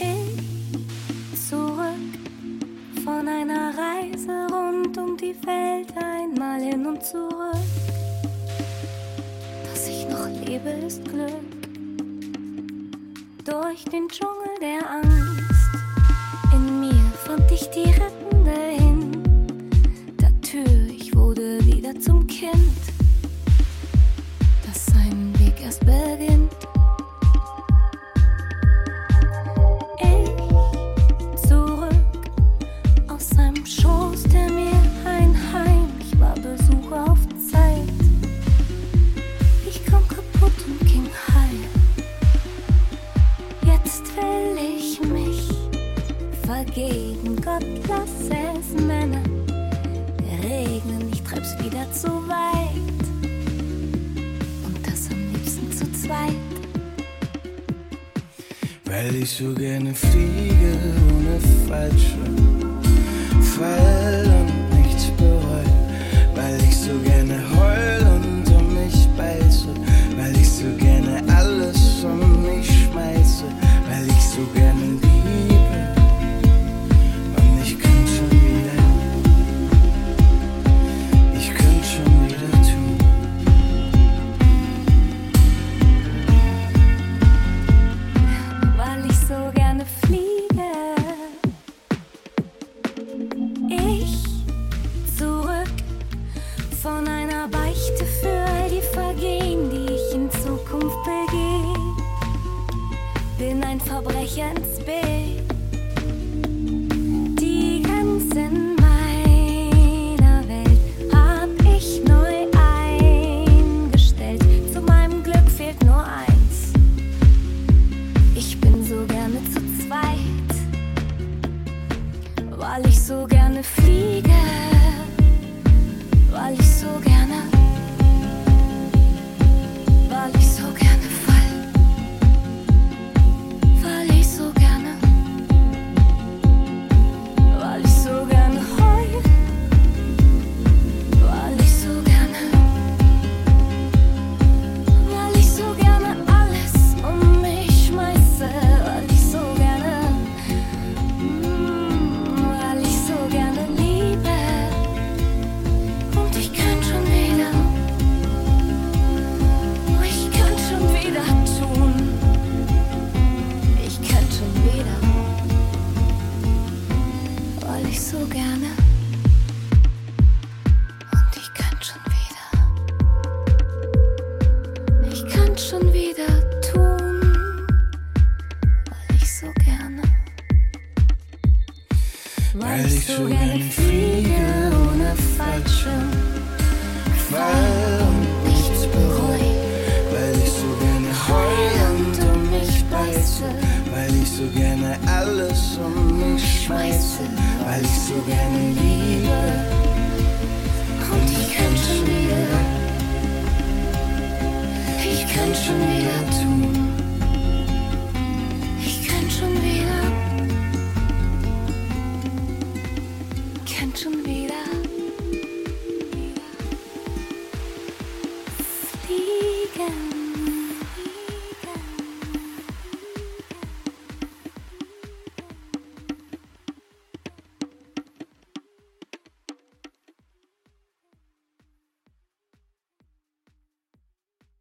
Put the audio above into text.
ich zurück von einer Reise rund um die Welt einmal hin und zurück. Dass ich noch lebe, ist Glück. Durch den Dschungel der Angst in mir fand ich die rettende hin. Der Tür, ich wurde wieder zum Kind. das seinen Weg erst besser vergeben. Gott, lass es Männer regnen. Ich treib's wieder zu weit. Und das am liebsten zu zweit. Weil ich so gerne fliege ohne Fallschirm. Fall und nichts bereue. Weil ich so gerne heul bin so gerne zu zweit, weil ich so gerne fliege, weil ich so gerne, schon wieder tun, weil ich so gerne, weil ich so gerne fliege ohne Fallschirm, fall und nichts bereue, Weil ich so gerne heul und um mich beiße. Weil ich so gerne alles um mich schmeiße. Weil ich so gerne liebe. und ich kann schon wieder, könnte schon wieder tun. Ich könnte schon wieder. Könnte schon wieder. Fliegen.